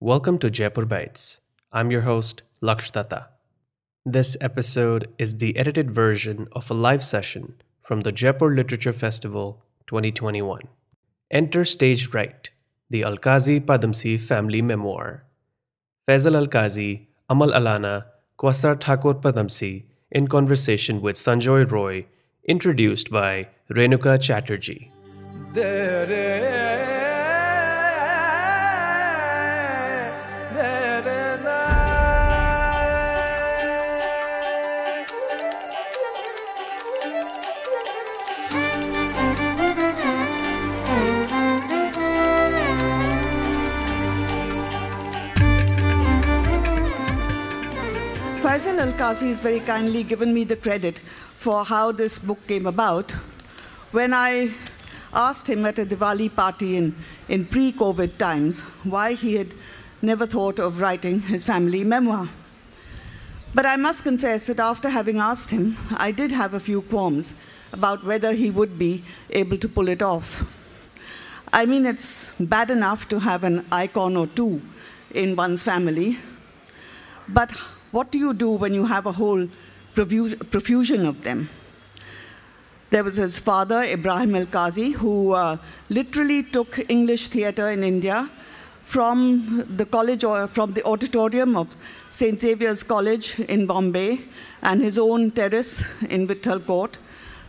Welcome to Jaipur Bites. I'm your host, Laksh Datta. This episode is the edited version of a live session from the Jaipur Literature Festival 2021. Enter Stage Right, the Alkazi Padamsee family memoir. Feisal Alkazi, Amal Allana, Quasar Thakore Padamsee in conversation with Sanjoy Roy, introduced by Renuka Chatterjee. Feisal Alkazi has very kindly given me the credit for how this book came about. When I asked him at a Diwali party in, in pre-COVID times why he had never thought of writing his family memoir. But I must confess that after having asked him, I did have a few qualms about whether he would be able to pull it off. I mean, it's bad enough to have an icon or two in one's family, but what do you do when you have a whole profusion of them? There was his father, Ebrahim Alkazi, who uh, literally took English theatre in India from the college or from the auditorium of St. Xavier's College in Bombay and his own terrace in Vittal Court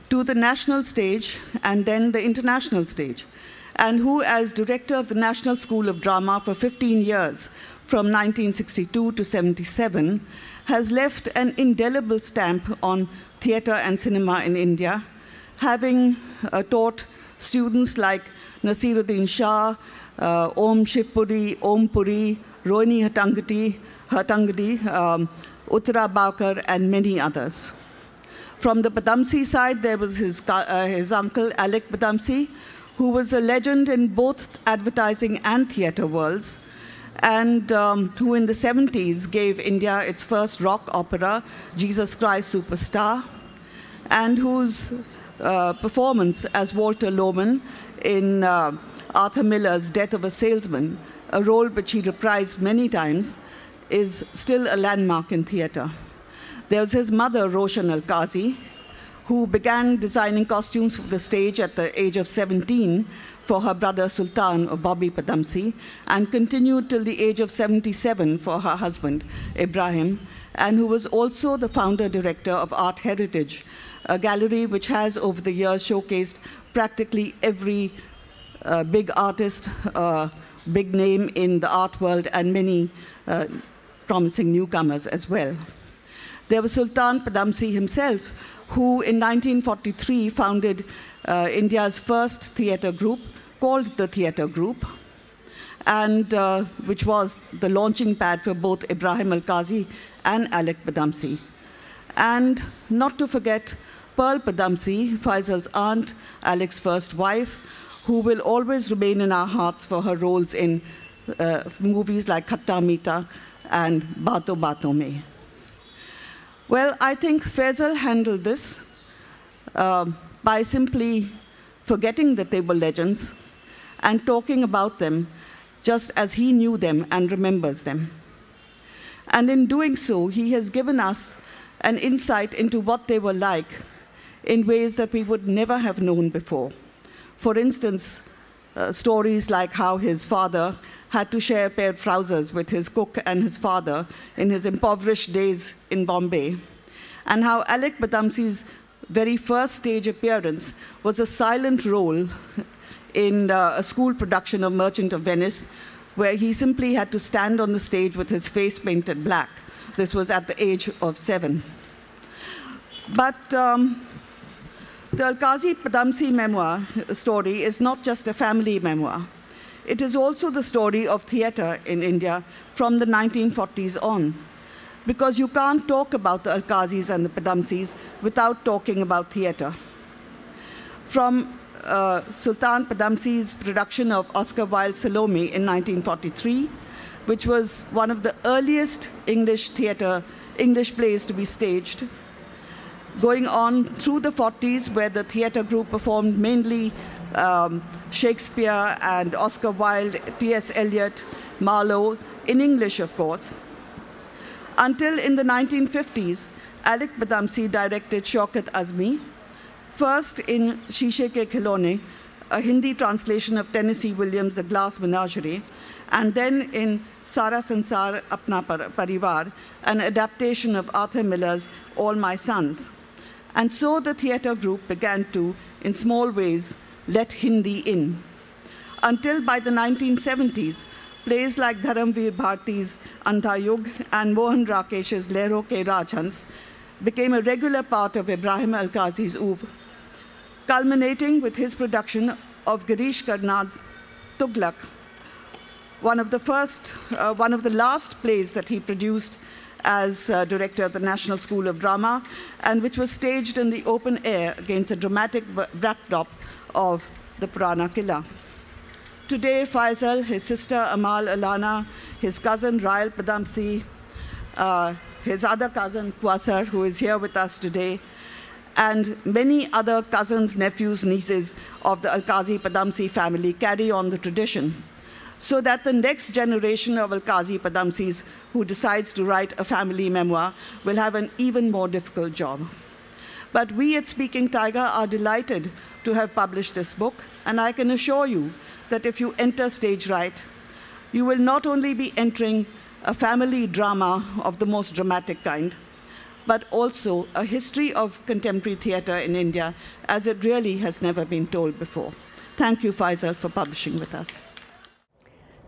to the national stage and then the international stage, and who, as director of the National School of Drama for 15 years, from 1962 to 77 has left an indelible stamp on theatre and cinema in India, having uh, taught students like Naseeruddin Shah, uh, Om Shivpuri, Om Puri, Rohini Hattangadi um, Uttara and many others. From the Padamsee side, there was his, uh, his uncle, Alyque Padamsee, who was a legend in both advertising and theatre worlds, and um, who in the 70s gave India its first rock opera, Jesus Christ Superstar, and whose uh, performance as Walter Loman in uh, Arthur Miller's Death of a Salesman, a role which he reprised many times, is still a landmark in theatre. There was his mother, Roshen Alkazi, who began designing costumes for the stage at the age of 17 for her brother Sultan Bobby Padamsee and continued till the age of 77 for her husband Ebrahim, and who was also the founder director of Art Heritage, a gallery which has over the years showcased practically every uh, big artist, uh, big name in the art world, and many uh, promising newcomers as well. There was Sultan Padamsee himself, who in 1943 founded uh, India's first theatre group, called the Theatre Group, and uh, which was the launching pad for both Ebrahim Alkazi and Alyque Padamsee. And not to forget Pearl Padamsee, Feisal's aunt, Alyque's first wife, who will always remain in our hearts for her roles in uh, movies like Khatta Meetha and Baton Baton Mein. Well, I think Feisal handled this uh, by simply forgetting that they were legends and talking about them just as he knew them and remembers them. And in doing so, he has given us an insight into what they were like in ways that we would never have known before. For instance, uh, stories like how his father had to share a pair trousers with his cook and his father in his impoverished days in Bombay, and how Alyque Padamsee's very first stage appearance was a silent role in uh, a school production of Merchant of Venice, where he simply had to stand on the stage with his face painted black. This was at the age of seven. But um, the Alkazi Padamsee memoir story is not just a family memoir. It is also the story of theatre in India from the 1940s on. Because you can't talk about the Alkazis and the Padamsees without talking about theatre. From uh, Sultan Padamsee's production of Oscar Wilde's Salome in 1943, which was one of the earliest English theatre, English plays to be staged. Going on through the 40s, where the theatre group performed mainly um, Shakespeare and Oscar Wilde, T.S. Eliot, Marlowe, in English, of course. Until in the 1950s, Alyque Padamsee directed Shaukat Azmi, first in Shishe Ke Khilone, a Hindi translation of Tennessee Williams' The Glass Menagerie, and then in Sara Sansar Apna Parivar, an adaptation of Arthur Miller's All My Sons. And so the theatre group began to, in small ways, let Hindi in. Until by the 1970s, plays like Dharamveer Bharti's Andha and Mohan Rakesh's Lehro Ke Rajhans became a regular part of Ebrahim Alkazi's oeuvre, culminating with his production of Girish Karnad's Tughlaq, one of the first, uh, one of the last plays that he produced as uh, director of the National School of Drama, and which was staged in the open air against a dramatic backdrop of the Purana Killa. Today, Feisal, his sister Amal Allana, his cousin Raell Padamsee, uh, his other cousin Quasar, who is here with us today, and many other cousins, nephews, nieces of the Alkazi Padamsee family carry on the tradition so that the next generation of Alkazi Padamsees who decides to write a family memoir will have an even more difficult job. But we at Speaking Tiger are delighted to have published this book, and I can assure you that if you enter Stage Right, you will not only be entering a family drama of the most dramatic kind, but also a history of contemporary theatre in India as it really has never been told before. Thank you, Feisal, for publishing with us.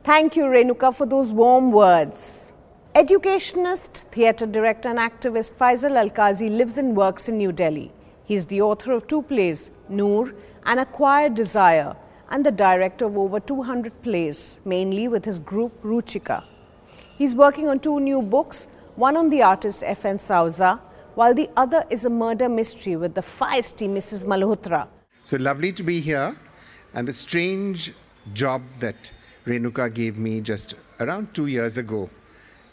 Thank you, Renuka, for those warm words. Educationist, theatre director, and activist Feisal Alkazi lives and works in New Delhi. He is the author of two plays, Noor and A Quiet Desire, and the director of over 200 plays, mainly with his group Ruchika. He's working on two new books, one on the artist F.N. Souza, while the other is a murder mystery with the feisty Mrs. Malhotra. So lovely to be here, and the strange job that Renuka gave me just around two years ago.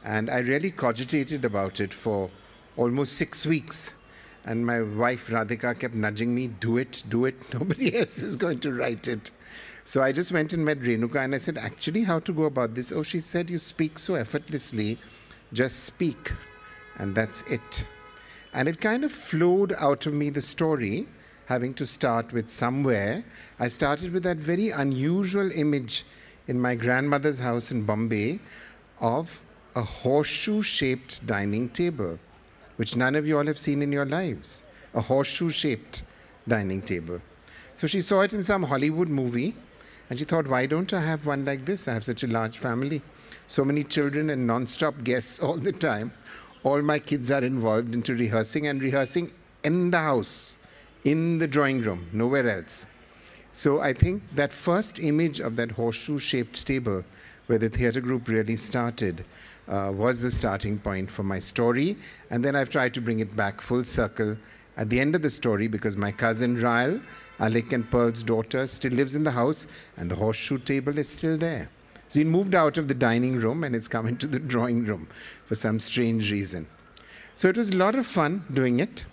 And I really cogitated about it for almost six weeks. And my wife Radhika kept nudging me, do it, do it. Nobody else is going to write it. So I just went and met Renuka and I said, actually, how to go about this? Oh, she said, you speak so effortlessly, just speak. And that's it. And it kind of flowed out of me the story, having to start with somewhere. I started with that very unusual image in my grandmother's house in Bombay of a horseshoe shaped dining table, which none of you all have seen in your lives. A horseshoe shaped dining table. So she saw it in some Hollywood movie and she thought, why don't I have one like this? I have such a large family, so many children and non stop guests all the time. All my kids are involved into rehearsing and rehearsing in the house, in the drawing room, nowhere else. So I think that first image of that horseshoe shaped table where the theatre group really started uh, was the starting point for my story. And then I've tried to bring it back full circle at the end of the story because my cousin Raell, Alyque and Pearl's daughter, still lives in the house and the horseshoe table is still there. It's been moved out of the dining room and it's come into the drawing room for some strange reason. So it was a lot of fun doing it.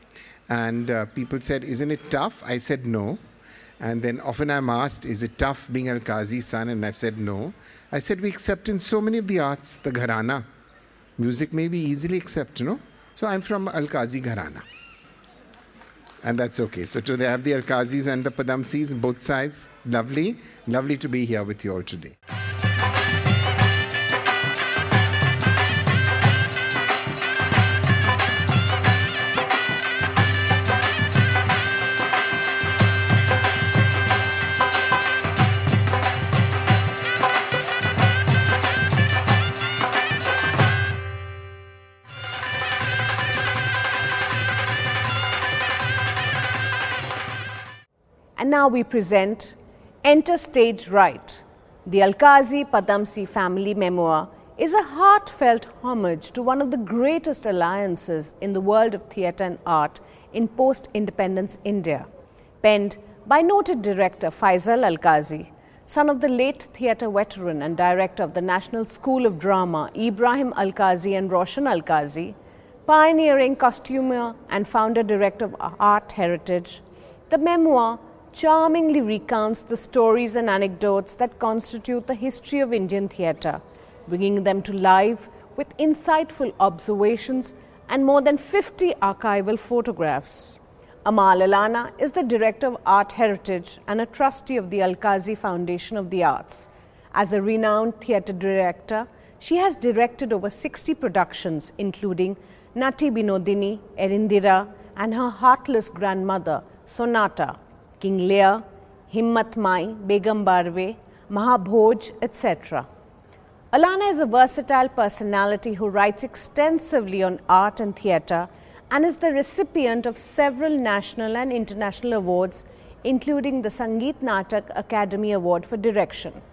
And uh, people said, Isn't it tough? I said, No. And then often I'm asked, is it tough being Alkazi's son? And I've said no. I said, we accept in so many of the arts the gharana. Music may be easily accepted, you know? So I'm from Alkazi gharana. And that's okay. So today I have the Alkazis and the Padamsees, both sides. Lovely. Lovely to be here with you all today. Now we present Enter Stage Right. The Alkazi Padamsee family memoir is a heartfelt homage to one of the greatest alliances in the world of theatre and art in post independence India. Penned by noted director Feisal Alkazi, son of the late theatre veteran and director of the National School of Drama Ebrahim Alkazi and Roshen Alkazi, pioneering costumer and founder director of Art Heritage, the memoir charmingly recounts the stories and anecdotes that constitute the history of Indian theatre, bringing them to life with insightful observations and more than 50 archival photographs. Amal Allana is the Director of Art Heritage and a trustee of the Alkazi Foundation of the Arts. As a renowned theatre director, she has directed over 60 productions, including Nati Binodini, Erendira, and her heartless grandmother, Sonata, King Lear, Himmat Mai, Begum Barve, Mahabhoj, etc. Allana is a versatile personality who writes extensively on art and theatre and is the recipient of several national and international awards, including the Sangeet Natak Akademi Award for Direction.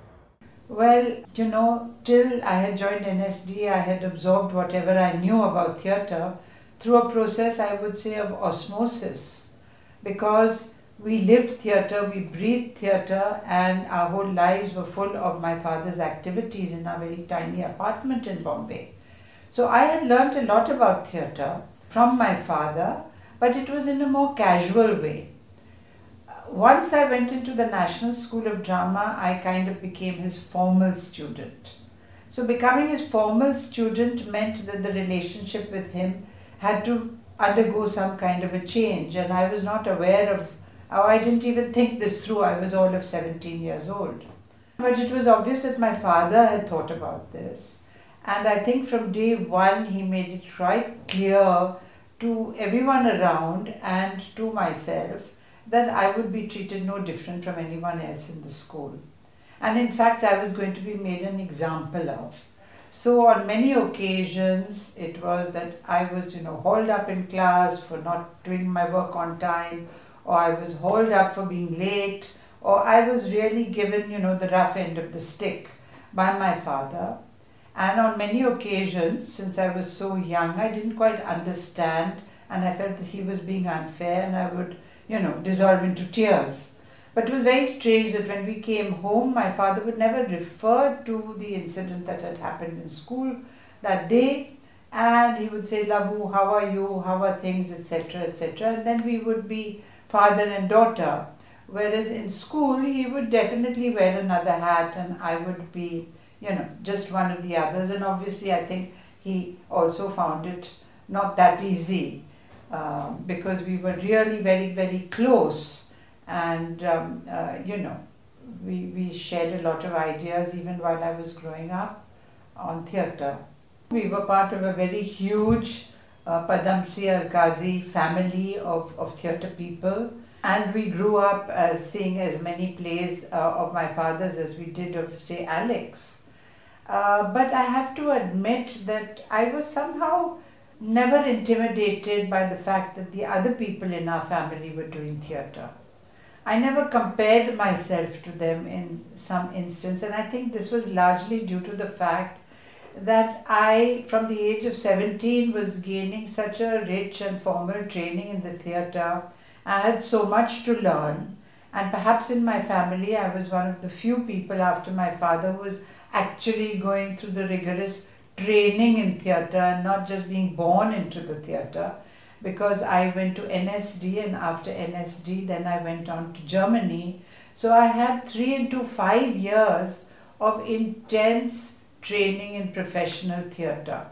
Well, you know, till I had joined NSD, I had absorbed whatever I knew about theatre through a process, I would say, of osmosis. Because we lived theatre, we breathed theatre, and our whole lives were full of my father's activities in our very tiny apartment in Bombay. So I had learnt a lot about theatre from my father, but it was in a more casual way. Once I went into the National School of Drama, I kind of became his formal student. So, becoming his formal student meant that the relationship with him had to undergo some kind of a change, and I was not aware of I didn't even think this through. I was all of 17 years old. But it was obvious that my father had thought about this. And I think from day one, he made it quite clear to everyone around and to myself that I would be treated no different from anyone else in the school. And in fact, I was going to be made an example of. So on many occasions, it was that I was, you know, hauled up in class for not doing my work on time or I was hauled up for being late, or I was really given, you know, the rough end of the stick by my father. And on many occasions, since I was so young, I didn't quite understand, and I felt that he was being unfair, and I would, you know, dissolve into tears. But it was very strange that when we came home, my father would never refer to the incident that had happened in school that day, and he would say, Labu, how are you? How are things, etc., etc. And then we would be father and daughter. Whereas in school, he would definitely wear another hat, and I would be, you know, just one of the others. And obviously, I think he also found it not that easy uh, because we were really very, very close. And, um, uh, you know, we, we shared a lot of ideas even while I was growing up on theatre. We were part of a very huge uh, Padamsee Alkazi family of, of theatre people. And we grew up uh, seeing as many plays uh, of my father's as we did of, say, Alyque's. Uh, but I have to admit that I was somehow never intimidated by the fact that the other people in our family were doing theatre. I never compared myself to them in some instance, and I think this was largely due to the fact that I, from the age of 17, was gaining such a rich and formal training in the theatre. I had so much to learn, and perhaps in my family, I was one of the few people after my father was actually going through the rigorous training in theatre and not just being born into the theatre. Because I went to NSD, and after NSD, then I went on to Germany. So I had three into five years of intense training in professional theatre.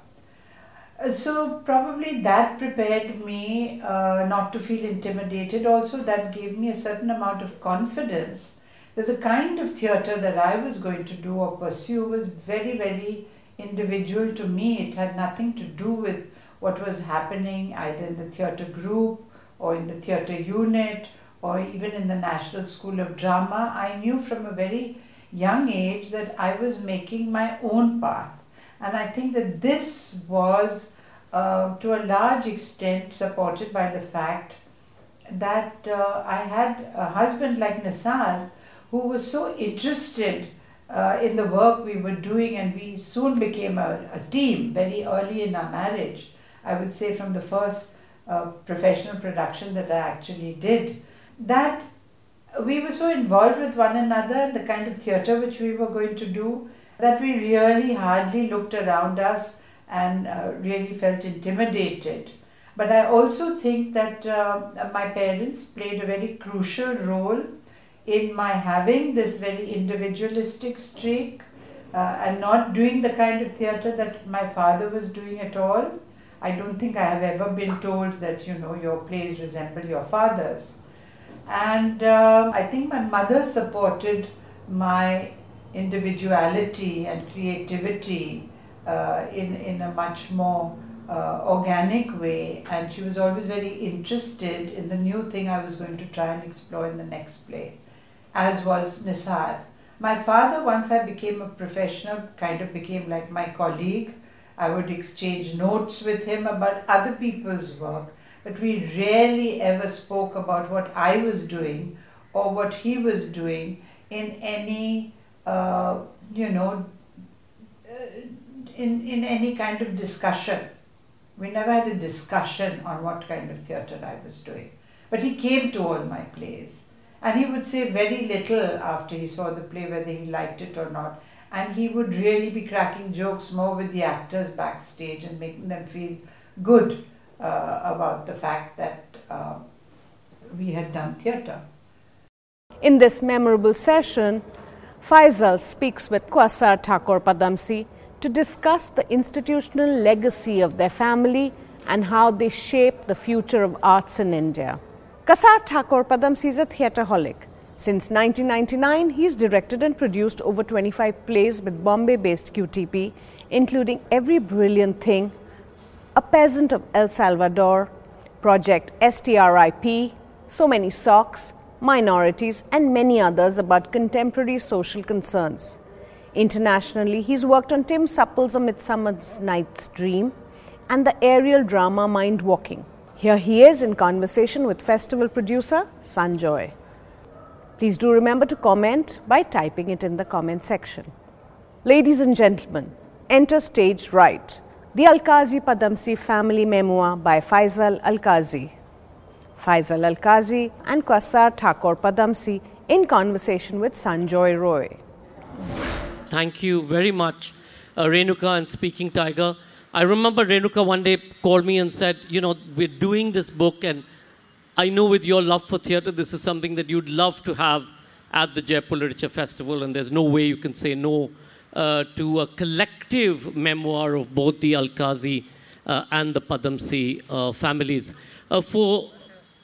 Uh, so, probably that prepared me uh, not to feel intimidated. Also, that gave me a certain amount of confidence that the kind of theatre that I was going to do or pursue was very, very individual to me. It had nothing to do with what was happening either in the theatre group or in the theatre unit or even in the National School of Drama. I knew from a very young age that I was making my own path. And I think that this was uh, to a large extent supported by the fact that uh, I had a husband like Nissar who was so interested uh, in the work we were doing, and we soon became a, a, team very early in our marriage. I would say from the first uh, professional production that I actually did. That we were so involved with one another and the kind of theatre which we were going to do that we really hardly looked around us and uh, really felt intimidated. But I also think that uh, my parents played a very crucial role in my having this very individualistic streak uh, and not doing the kind of theatre that my father was doing at all. I don't think I have ever been told that you know your plays resemble your father's. And uh, I think my mother supported my individuality and creativity uh, in, in a much more uh, organic way, and she was always very interested in the new thing I was going to try and explore in the next play, as was Nissar. My father, once I became a professional, kind of became like my colleague. I would exchange notes with him about other people's work, but we rarely ever spoke about what I was doing or what he was doing in any, uh, you know, uh, in, in any kind of discussion. We never had a discussion on what kind of theatre I was doing. But he came to all my plays. And he would say very little after he saw the play, whether he liked it or not. And he would really be cracking jokes more with the actors backstage and making them feel good about the fact that uh, we had done theatre. In this memorable session, Feisal speaks with Quasar Thakore Padamsee to discuss the institutional legacy of their family and how they shape the future of arts in India. Quasar Thakore Padamsee is a theatreholic. Since 1999, he's directed and produced over 25 plays with Bombay based QTP, including Every Brilliant Thing, A Peasant of El Salvador, Project STRIP, So Many Socks, Minorities, and many others about contemporary social concerns. Internationally, he's worked on Tim Supple's A Midsummer's Night's Dream and the aerial drama Mind Walking. Here he is in conversation with festival producer Sanjoy. Please do remember to comment by typing it in the comment section. Ladies and gentlemen, enter stage right. The Alkazi Padamsee family memoir by Feisal Alkazi. Feisal Alkazi and Quasar Thakore Padamsee in conversation with Sanjoy Roy. Thank you very much, uh, Renuka and Speaking Tiger. I remember Renuka one day called me and said, You know, we're doing this book, and I know with your love for theatre, this is something that you'd love to have at the Jaipur Literature Festival, and there's no way you can say no uh, to a collective memoir of both the Alkazi uh, and the Padamsee uh, families. Uh, for,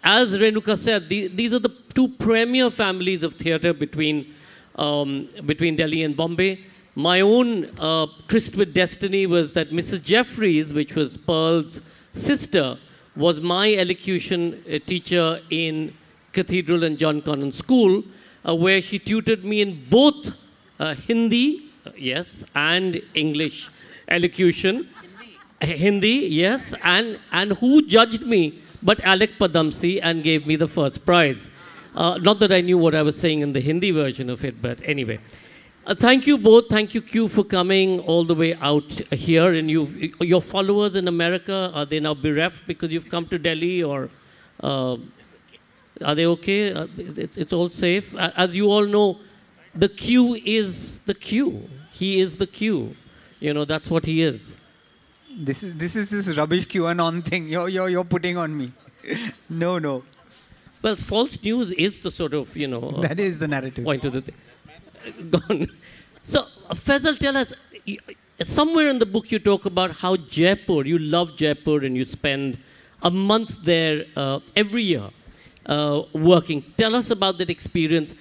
as Renuka said, the, these are the two premier families of theatre between um, between Delhi and Bombay. My own uh, tryst with destiny was that Mrs. Jeffries, which was Pearl's sister, was my elocution uh, teacher in Cathedral and John Connon School, where she tutored me in both Hindi, yes, and English elocution. Hindi. Hindi, yes, and, and who judged me but Alyque Padamsee and gave me the first prize. Uh, not that I knew what I was saying in the Hindi version of it, but anyway. Uh, thank you both. Thank you, Q, for coming all the way out here. And you, your followers in America, are they now bereft because you've come to Delhi, or uh, are they okay? Uh, it's, it's all safe. As you all know, the Q is the Q. He is the Q. You know, that's what he is. This is this is this rubbish QAnon thing you're, you're, you're putting on me. no, no. Well, false news is the sort of, you know. that is the narrative. Point of the thing. Gone. So, Feisal, tell us, somewhere in the book you talk about how Jaipur, you love Jaipur and you spend a month there uh, every year uh, working. Tell us about that experience.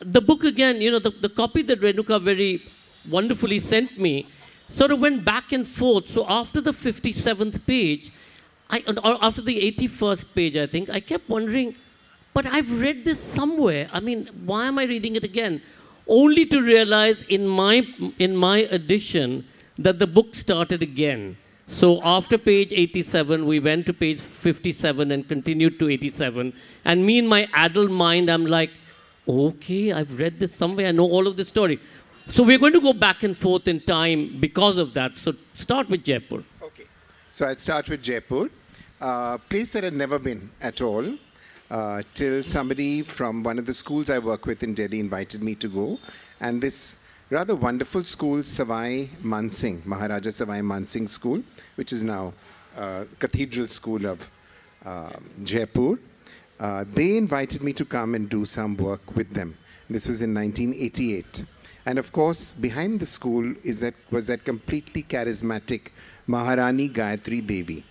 The book, again, you know, the, the copy that Renuka very wonderfully sent me sort of went back and forth. So after the 57th page, I, or after the 81st page, I think, I kept wondering, but I've read this somewhere. I mean, why am I reading it again? Only to realize in my, in my edition that the book started again. So after page 87, we went to page 57 and continued to 87. And me in my adult mind, I'm like, okay, I've read this somewhere. I know all of the story. So we're going to go back and forth in time because of that. So start with Jaipur. Okay. So I'll start with Jaipur. Uh, place that I'd never been at all uh, till somebody from one of the schools I work with in Delhi invited me to go. And this rather wonderful school, Savai Mansingh, Maharaja Sawai Man Singh School, which is now uh, Cathedral School of uh, Jaipur. Uh, they invited me to come and do some work with them. This was in 1988. And of course, behind the school is that, was that completely charismatic Maharani Gayatri Devi,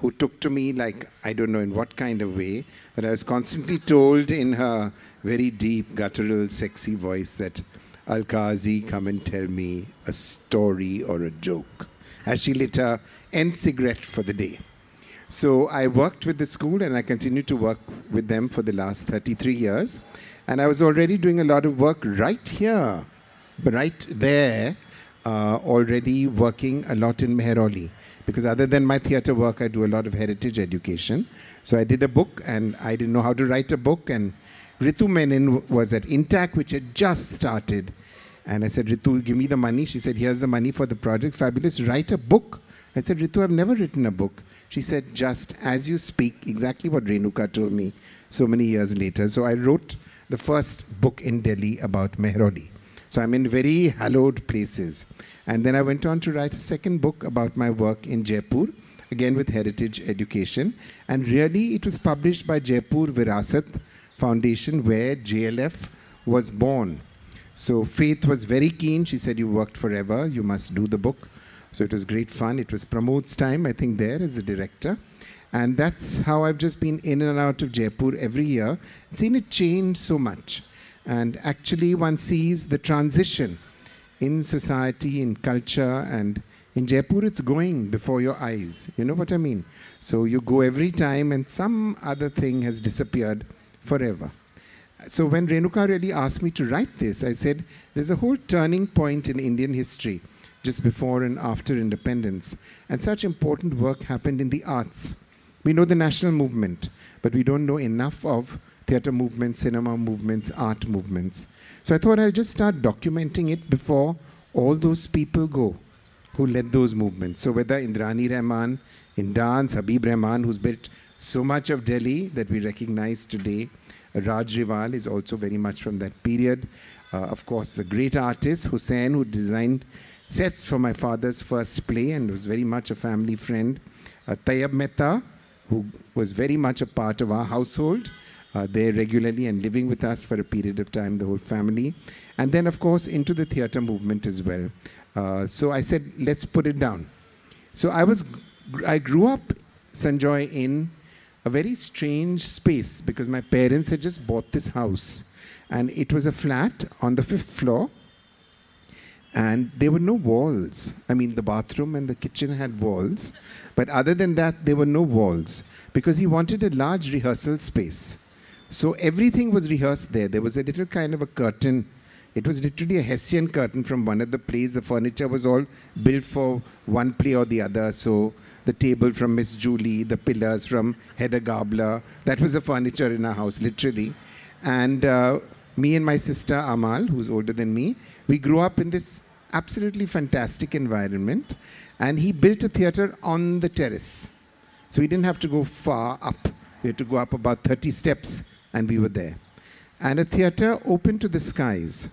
who took to me like, I don't know in what kind of way, but I was constantly told in her very deep, guttural, sexy voice that, Alkazi, come and tell me a story or a joke, as she lit her end cigarette for the day. So I worked with the school and I continued to work with them for the last 33 years. And I was already doing a lot of work right here, right there, uh, already working a lot in Mehrauli. Because other than my theatre work, I do a lot of heritage education. So I did a book and I didn't know how to write a book. And Ritu Menon was at INTACH, which had just started. And I said, Ritu, give me the money. She said, here's the money for the project. Fabulous. Write a book. I said, Ritu, I've never written a book. She said, just as you speak, exactly what Renuka told me so many years later. So I wrote the first book in Delhi about Mehrauli. So I'm in very hallowed places. And then I went on to write a second book about my work in Jaipur, again with heritage education. And really, it was published by Jaipur Virasat Foundation, where JLF was born. So Faith was very keen. She said, You worked forever, you must do the book. So it was great fun. It was Pramod's time, I think, there as a director. And that's how I've just been in and out of Jaipur every year, seen it change so much. And actually, one sees the transition in society, in culture, and in Jaipur, it's going before your eyes. You know what I mean? So you go every time, and some other thing has disappeared forever. So when Renuka really asked me to write this, I said, there's a whole turning point in Indian history just before and after independence. And such important work happened in the arts. We know the national movement, but we don't know enough of theatre movements, cinema movements, art movements. So I thought I'll just start documenting it before all those people go who led those movements. So whether Indrani Rahman in dance, Habib Rahman, who's built so much of Delhi that we recognize today, Raj Rewal is also very much from that period. Uh, of course, the great artist Husain, who designed sets for my father's first play and was very much a family friend. Uh, Tyeb Mehta, who was very much a part of our household, uh, there regularly and living with us for a period of time, the whole family. And then, of course, into the theatre movement as well. Uh, so I said, let's put it down. So I was, I grew up, Sanjoy, in a very strange space because my parents had just bought this house. And it was a flat on the fifth floor and there were no walls. I mean, the bathroom and the kitchen had walls, but other than that, there were no walls because he wanted a large rehearsal space. So everything was rehearsed there. There was a little kind of a curtain. It was literally a Hessian curtain from one of the plays. The furniture was all built for one play or the other. So the table from Miss Julie, the pillars from Hedda Gabler, that was the furniture in our house, literally. And uh, me and my sister Amal, who's older than me, we grew up in this absolutely fantastic environment. And he built a theater on the terrace. So we didn't have to go far up. We had to go up about 30 steps, and we were there. And a theater open to the skies.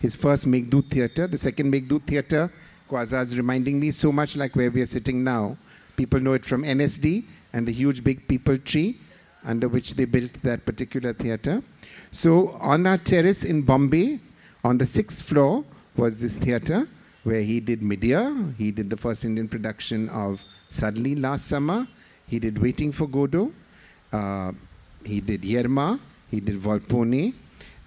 His first Meghdut theater, the second Meghdut theater, Quasar is reminding me so much like where we are sitting now. People know it from NSD and the huge big peepul tree under which they built that particular theater. So on our terrace in Bombay, on the sixth floor, was this theater where he did Medea. He did the first Indian production of Suddenly last summer. He did Waiting for Godot. Uh, he did Yerma. He did Volpone.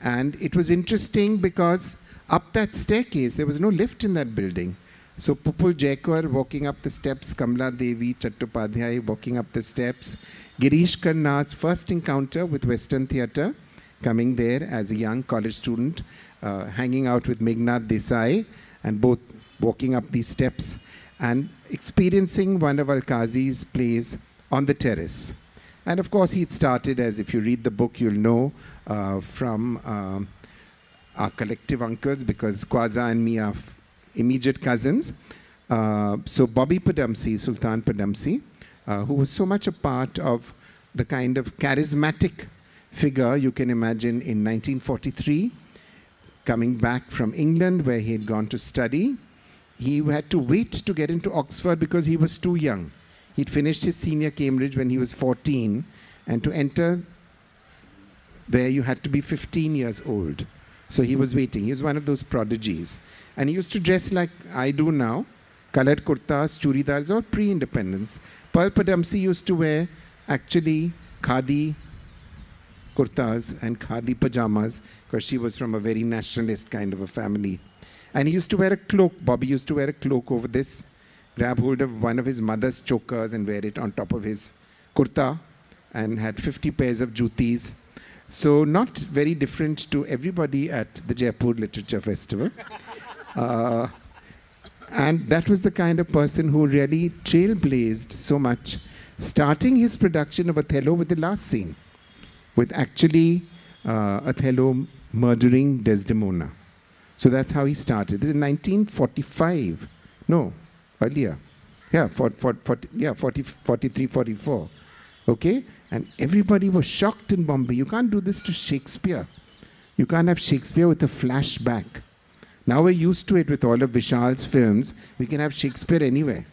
And it was interesting because up that staircase, there was no lift in that building. So Pupul Jayakar walking up the steps, Kamla Devi Chattopadhyay walking up the steps, Girish Karnad's first encounter with Western theatre, coming there as a young college student, uh, hanging out with Meghnad Desai, and both walking up these steps and experiencing one of Alkazi's plays on the terrace. And of course, he started as, if you read the book, you'll know uh, from um, our collective uncles, because Quasar and me are immediate cousins. Uh, so Bobby Padamsee, Sultan Padamsee, uh, who was so much a part of the kind of charismatic figure you can imagine in 1943, coming back from England where he had gone to study. He had to wait to get into Oxford because he was too young. He'd finished his senior Cambridge when he was 14, and to enter there you had to be 15 years old. So he was waiting. He was one of those prodigies. And he used to dress like I do now colored kurtas, churidars, or pre independence. Pearl Padamsee used to wear actually khadi kurtas and khadi pajamas because she was from a very nationalist kind of a family. And he used to wear a cloak. Bobby used to wear a cloak over this, grab hold of one of his mother's chokers and wear it on top of his kurta and had 50 pairs of jutis. So, not very different to everybody at the Jaipur Literature Festival. Uh, and that was the kind of person who really trailblazed so much, starting his production of Othello with the last scene, with actually uh, Othello murdering Desdemona. So that's how he started. This is 1945. No, earlier. Yeah, for, for, for, yeah 40, 43, 44. Okay? And everybody was shocked in Bombay. You can't do this to Shakespeare. You can't have Shakespeare with a flashback. Now we're used to it with all of Vishal's films. We can have Shakespeare anywhere.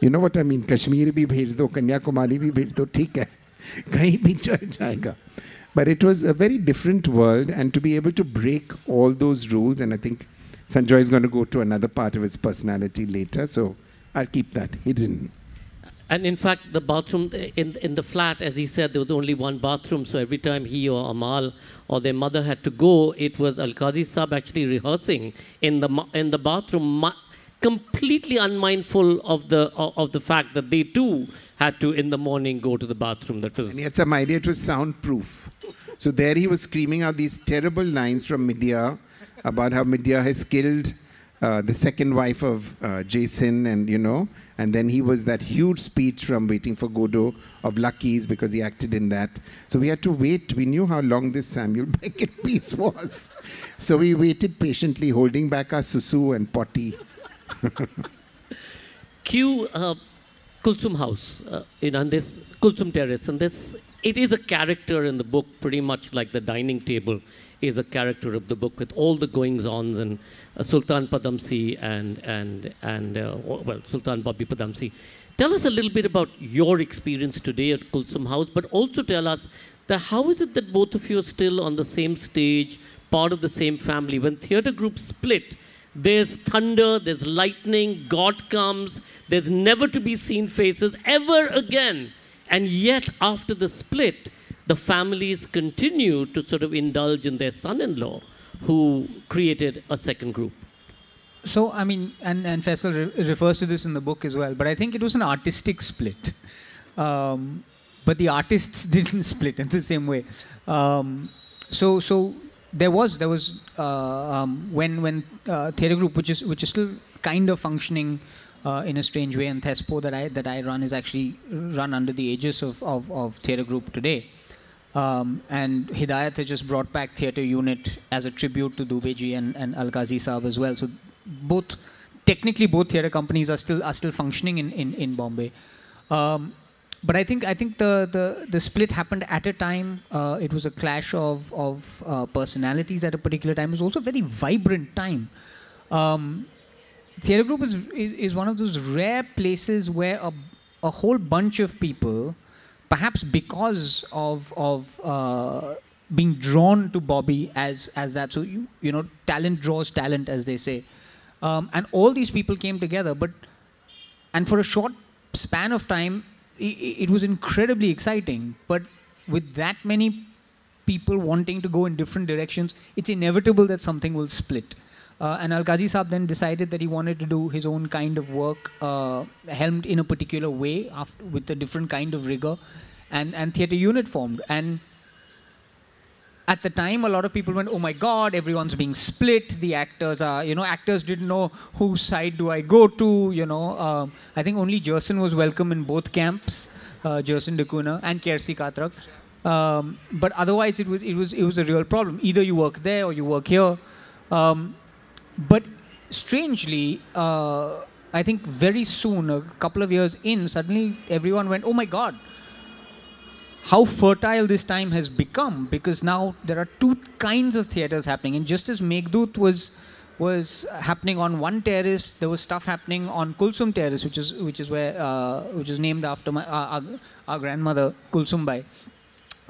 You know what I mean? Kashmir bhi bhej do, Kanyakumari bhi bhej do, theek hai. Kahin bhi chal jayega. But it was a very different world, and to be able to break all those rules, and I think Sanjoy is going to go to another part of his personality later, so I'll keep that hidden. And in fact, the bathroom in, in the flat, as he said, there was only one bathroom. So every time he or Amal or their mother had to go, it was Alkazi Saab actually rehearsing in the, in the bathroom, completely unmindful of the, of the fact that they too had to, in the morning, go to the bathroom. That was and had some idea it was soundproof. So there he was screaming out these terrible lines from Medea about how Medea has killed uh, the second wife of uh, Jason, and you know, and then he was that huge speech from Waiting for Godot of Lucky's because he acted in that. So we had to wait. We knew how long this Samuel Beckett piece was, so we waited patiently, holding back our susu and potty. Q uh, Kulsum House uh, in this Kulsum Terrace, and this it is a character in the book, pretty much like the dining table is a character of the book with all the goings-ons and uh, Sultan Padamsee and and and uh, well Sultan Bobby Padamsee. Tell us a little bit about your experience today at Kulsum House, but also tell us that how is it that both of you are still on the same stage, part of the same family? When theatre groups split, there's thunder, there's lightning, God comes, there's never to be seen faces ever again. And yet, after the split, the families continue to sort of indulge in their son in law who created a second group. So, I mean, and, and Feisal re- refers to this in the book as well, but I think it was an artistic split. Um, but the artists didn't split in the same way. Um, so, so there was there was uh, um, when when uh, theatre group, which is which is still kind of functioning uh, in a strange way, and Thespo that I that I run is actually run under the aegis of of, of theatre group today. Um, and Hidayat has just brought back theatre unit as a tribute to Dubeji and, and Alkazi Saab as well. So both technically both theatre companies are still are still functioning in in, in Bombay. Um, but I think I think the, the, the split happened at a time. Uh, it was a clash of of uh, personalities at a particular time. It was also a very vibrant time. Um, theatre group is, is, is one of those rare places where a a whole bunch of people perhaps because of of uh, being drawn to Bobby as as that. So you you know, talent draws talent, as they say, um, and all these people came together. But and for a short span of time, it, was incredibly exciting. But with that many people wanting to go in different directions, it's inevitable that something will split. Uh, and Alkazi Saab then decided that he wanted to do his own kind of work, uh, helmed in a particular way, after, with a different kind of rigor, and and theatre unit formed. And at the time, a lot of people went, "Oh my God, everyone's being split. The actors are, you know, actors didn't know whose side do I go to. You know, um, I think only Gerson was welcome in both camps, uh, Gerson da Cunha and Kersi Katrak. Um, but otherwise, it was it was it was a real problem. Either you work there or you work here. Um, but strangely, uh, I think very soon, a couple of years in, suddenly everyone went, oh my God, how fertile this time has become because now there are two kinds of theatres happening. And just as Meghdut was was happening on one terrace, there was stuff happening on Kulsum Terrace, which is which is where uh, which is named after my uh, our, our grandmother Kulsum Bai.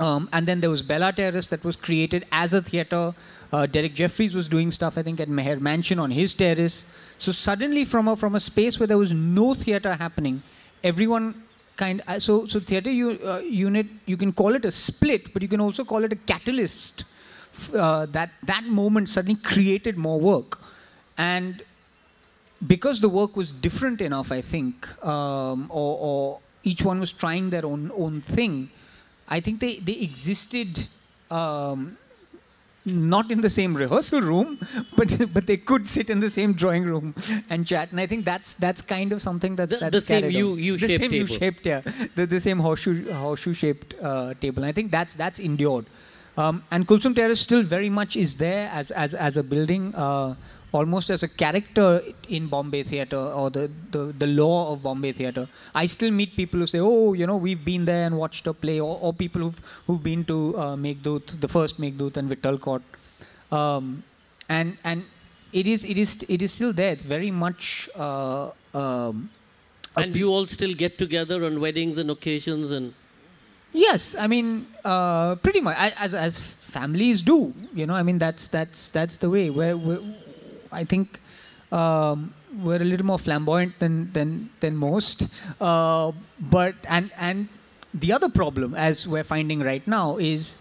Um, and then there was Bella Terrace that was created as a theatre. Uh, Derek Jeffries was doing stuff, I think, at Meher Mansion on his terrace. So suddenly, from a from a space where there was no theatre happening, everyone kind. Uh, so so theatre u- uh, unit, you can call it a split, but you can also call it a catalyst. Uh, that that moment suddenly created more work, and because the work was different enough, I think, um, or, or each one was trying their own own thing. I think they they existed um, not in the same rehearsal room, but but they could sit in the same drawing room and chat. And I think that's that's kind of something that's The- that's the same U- on. U-shaped the same table. U-shaped, yeah, the, the same horseshoe horseshoe shaped uh, table. And I think that's that's endured. Um, and Kulsum Terrace still very much is there as as as a building. Uh, almost as a character in Bombay theatre or the, the, the law of Bombay theatre. I still meet people who say, oh, you know, we've been there and watched a play, or, or people who've, who've been to uh, Meghdut, the first Meghdut and Vittal Court. Um, and and it is it is it is still there. It's very much. Uh, um, And you all still get together on weddings and occasions and Yes, I mean, uh, pretty much as as families do. You know, I mean that's that's that's the way. Where, where I think um, we're a little more flamboyant than than than most. Uh, but and and the other problem, as we're finding right now, is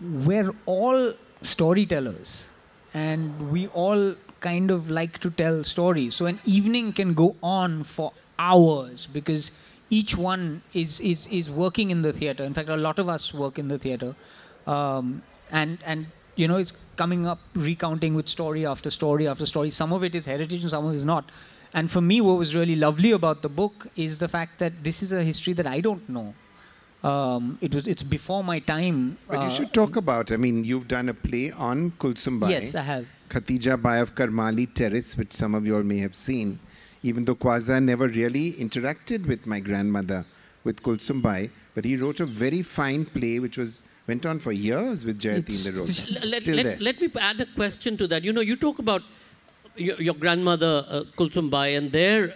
we're all storytellers, and we all kind of like to tell stories. So an evening can go on for hours because each one is is is working in the theater. In fact, a lot of us work in the theater, um, and and you know it's coming up recounting with story after story after story. Some of it is heritage and some of it is not. And for me, what was really lovely about the book is the fact that this is a history that I don't know. Um, it was it's before my time. But you uh, should talk about, I mean, you've done a play on Kulsum Bai. Yes, I have. Khatija Bai of Karmali Terrace, which some of you all may have seen. Even though Quasar never really interacted with my grandmother, with Kulsum Bai, but he wrote a very fine play which was went on for years with Jayati in the road. L- let, let- let me add a question to that. You know, you talk about your, your grandmother, uh, Kulsum Bai, and there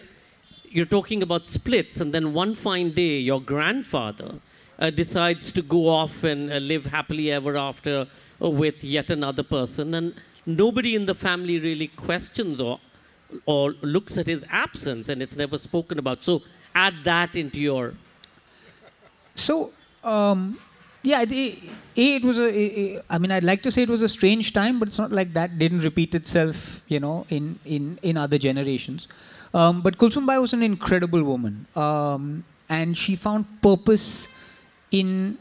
you're talking about splits, and then one fine day, your grandfather uh, decides to go off and uh, live happily ever after uh, with yet another person, and nobody in the family really questions or or looks at his absence, and it's never spoken about. So add that into your So, um, yeah, the, it was a, I mean, I'd like to say it was a strange time, but it's not like that didn't repeat itself, you know, in in in other generations. Um, but Kulsum Bai was an incredible woman, um, and she found purpose in.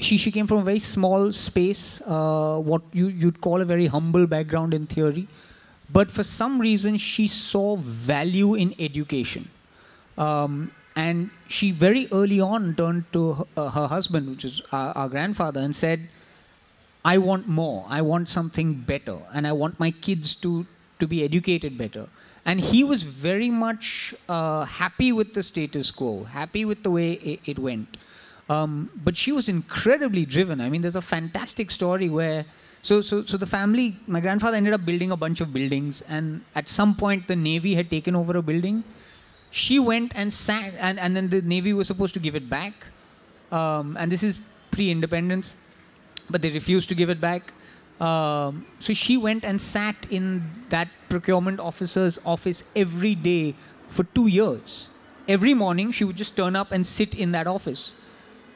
She she came from a very small space, uh, what you you'd call a very humble background in theory, but for some reason she saw value in education. Um, and she very early on turned to her, uh, her husband, which is our, our grandfather, and said, I want more. I want something better. And I want my kids to, to be educated better. And he was very much uh, happy with the status quo, happy with the way it, it went. Um, but she was incredibly driven. I mean, there's a fantastic story where, so, so, so the family, my grandfather ended up building a bunch of buildings, and at some point the Navy had taken over a building. She went and sat, and, and then the Navy was supposed to give it back. Um, and this is pre independence, but they refused to give it back. Um, so she went and sat in that procurement officer's office every day for two years. Every morning, she would just turn up and sit in that office.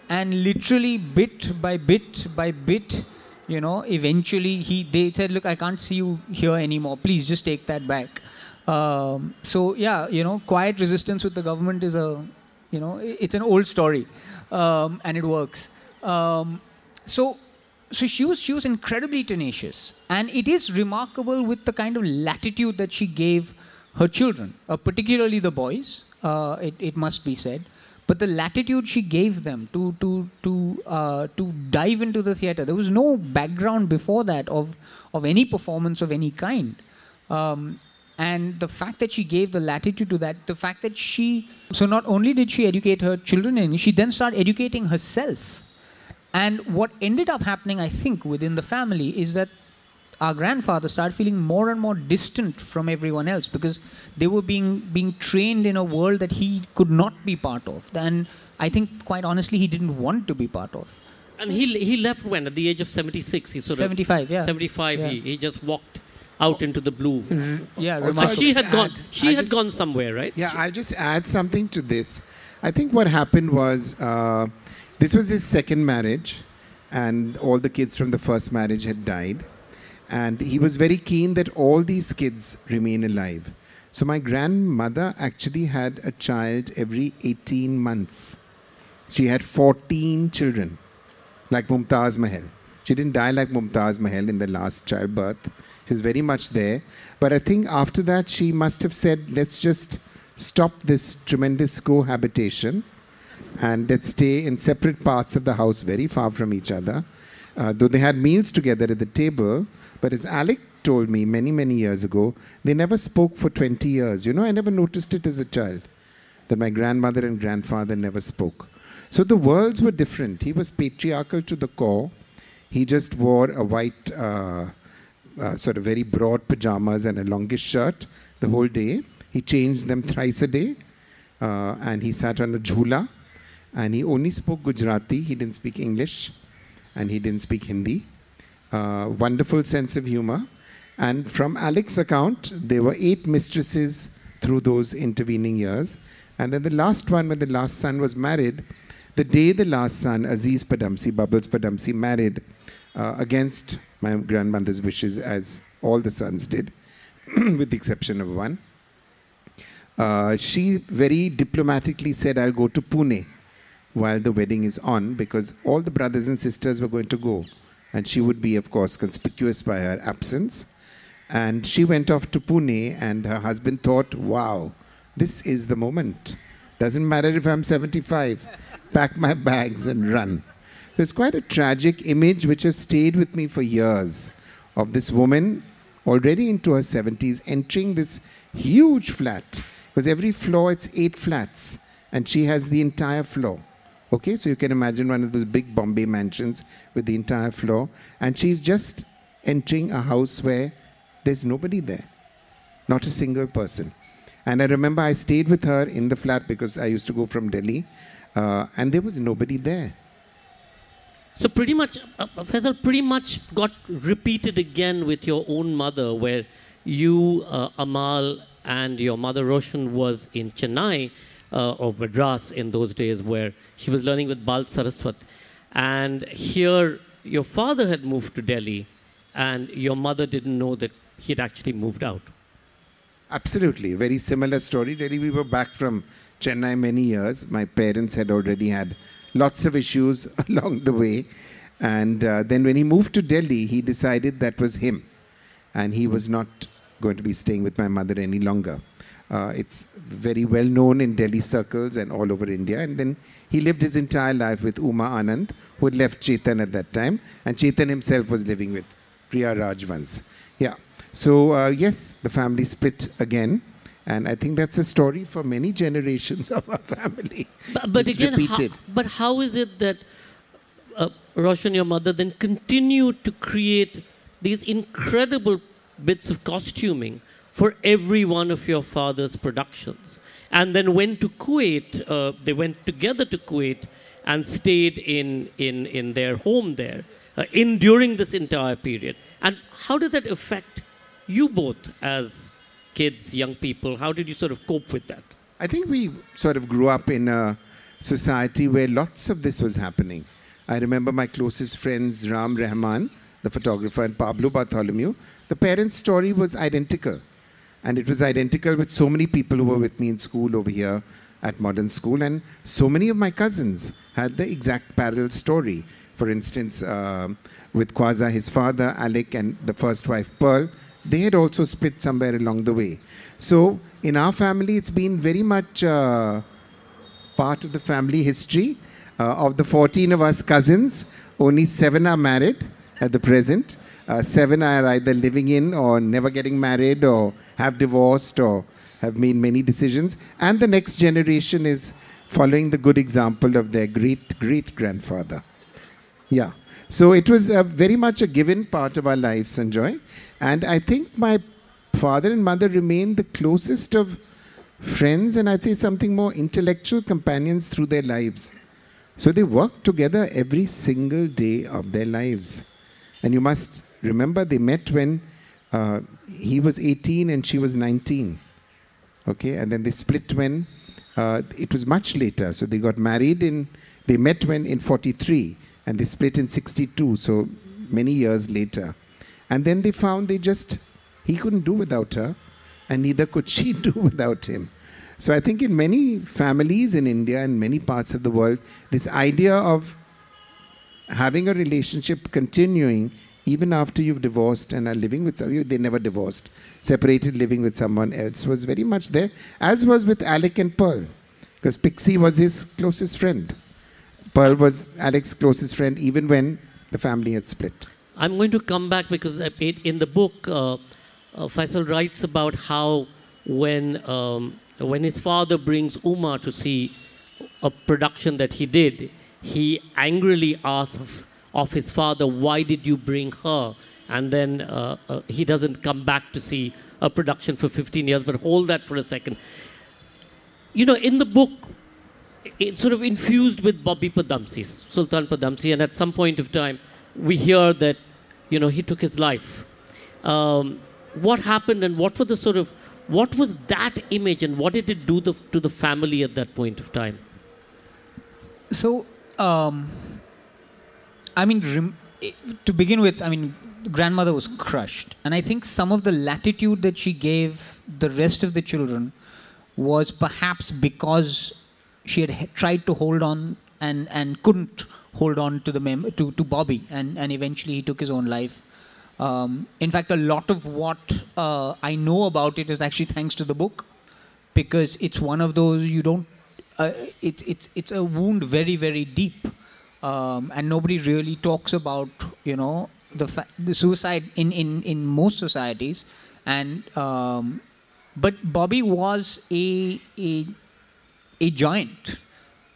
And literally, bit by bit by bit, you know, eventually he they said, "Look, I can't see you here anymore. Please just take that back." Um, so yeah, you know, quiet resistance with the government is a, you know, it's an old story, um, and it works. Um, so so she was she was incredibly tenacious and it is remarkable with the kind of latitude that she gave her children uh, particularly the boys uh, it, it must be said but the latitude she gave them to to to uh, to dive into the theater there was no background before that of of any performance of any kind um, and the fact that she gave the latitude to that the fact that she so not only did she educate her children in she then started educating herself and what ended up happening, I think, within the family is that our grandfather started feeling more and more distant from everyone else because they were being being trained in a world that he could not be part of. And I think, quite honestly, he didn't want to be part of. And he, he left when? At the age of 76? He sort 75, of, yeah. 75, Yeah. He, he just walked out into the blue. R- yeah, Also, So she just had gone. She I had just- gone somewhere, right? Yeah, I'll just add something to this. I think what happened was uh, this was his second marriage, and all the kids from the first marriage had died. And he was very keen that all these kids remain alive. So my grandmother actually had a child every 18 months. She had 14 children, like Mumtaz Mahal. She didn't die like Mumtaz Mahal in the last childbirth. She was very much there. But I think after that, she must have said, let's just stop this tremendous cohabitation and let's stay in separate parts of the house, very far from each other. Uh, though they had meals together at the table, but as Alyque told me many, many years ago, they never spoke for 20 years. You know, I never noticed it as a child that my grandmother and grandfather never spoke. So the worlds were different. He was patriarchal to the core. He just wore a white, uh, uh, sort of very broad pajamas and a longish shirt the whole day. He changed them thrice a day. Uh, and he sat on a jhula. And he only spoke Gujarati. He didn't speak English. And he didn't speak Hindi. Uh, wonderful sense of humor. And from Alyque's account, there were eight mistresses through those intervening years. And then the last one, when the last son was married, the day the last son, Aziz Padamsee, Bubbles Padamsee, married uh, against my grandmother's wishes, as all the sons did, with the exception of one, uh, she very diplomatically said, I'll go to Pune while the wedding is on because all the brothers and sisters were going to go. And she would be, of course, conspicuous by her absence. And she went off to Pune, and her husband thought, wow, this is the moment. Doesn't matter if I'm 75, pack my bags and run. It's quite a tragic image which has stayed with me for years of this woman already into her 70s entering this huge flat. Because every floor it's eight flats and she has the entire floor. Okay so you can imagine one of those big bombay mansions with the entire floor. And she's just entering a house where there's nobody there not a single person. And i remember i stayed with her in the flat because i used to go from delhi uh, and there was nobody there So pretty much, uh, uh, Feisal, pretty much got repeated again with your own mother, where you, uh, Amal, and your mother Roshen was in Chennai uh, or Madras in those days, where she was learning with Bal Saraswat, and here your father had moved to Delhi, and your mother didn't know that he had actually moved out. Absolutely. Very similar story. Really, we were back from Chennai many years. My parents had already had lots of issues along the way. And uh, then when he moved to Delhi, he decided that was him. And he was not going to be staying with my mother any longer. Uh, it's very well known in Delhi circles and all over India. And then he lived his entire life with Uma Anand, who had left Chetan at that time. And Chetan himself was living with Priya Raj. Yeah. So, uh, yes, the family split again. And I think that's a story for many generations of our family. But, but again, how, but how is it that uh, Roshen, your mother, then continued to create these incredible bits of costuming for every one of your father's productions? And then went to Kuwait, uh, they went together to Kuwait and stayed in, in, in their home there uh, in, during this entire period. And how did that affect you both as kids, young people? How did you sort of cope with that? I think we sort of grew up in a society where lots of this was happening. I remember my closest friends, Ram Rahman, the photographer, and Pablo Bartholomew. The parents' story was identical. And it was identical with so many people who were with me in school over here at Modern School. And so many of my cousins had the exact parallel story. For instance, uh, with Quasar, his father, Alyque, and the first wife, Pearl, they had also split somewhere along the way. So in our family, it's been very much uh, part of the family history. Uh, of the 14 of us cousins, only seven are married at the present. Uh, seven are either living in or never getting married or have divorced or have made many decisions. And the next generation is following the good example of their great great grandfather. Yeah. So it was uh, very much a given part of our lives, Sanjoy. And I think my father and mother remained the closest of friends and I'd say something more intellectual companions through their lives. So they worked together every single day of their lives. And you must remember they met when uh, he was 18 and she was 19. Okay, and then they split when uh, it was much later. So they got married in, they met when in 43 and they split in 62. So many years later. And then they found they just, he couldn't do without her and neither could she do without him. So I think in many families in India and many parts of the world, this idea of having a relationship continuing even after you've divorced and are living with someone, they never divorced, separated living with someone else was very much there, as was with Alyque and Pearl, because Pixie was his closest friend. Pearl was Alyque's closest friend even when the family had split. I'm going to come back because in the book, uh, uh, Feisal writes about how when um, when his father brings Uma to see a production that he did, he angrily asks of his father, Why did you bring her? And then uh, uh, he doesn't come back to see a production for 15 years, but hold that for a second. You know, in the book, it's sort of infused with Bobby Padamsee, Sultan Padamsee, and at some point of time, we hear that, you know, he took his life. Um, what happened and what was the sort of what was that image and what did it do the, to the family at that point of time? So, um, I mean, to begin with, I mean, grandmother was crushed. And I think some of the latitude that she gave the rest of the children was perhaps because she had tried to hold on and, and couldn't hold on to the mem- to, to Bobby and, and eventually he took his own life. Um, in fact, a lot of what uh, I know about it is actually thanks to the book, because it's one of those you don't. Uh, it's it's it's a wound very very deep, um, and nobody really talks about you know the fa- the suicide in in in most societies, and um, but Bobby was a a a giant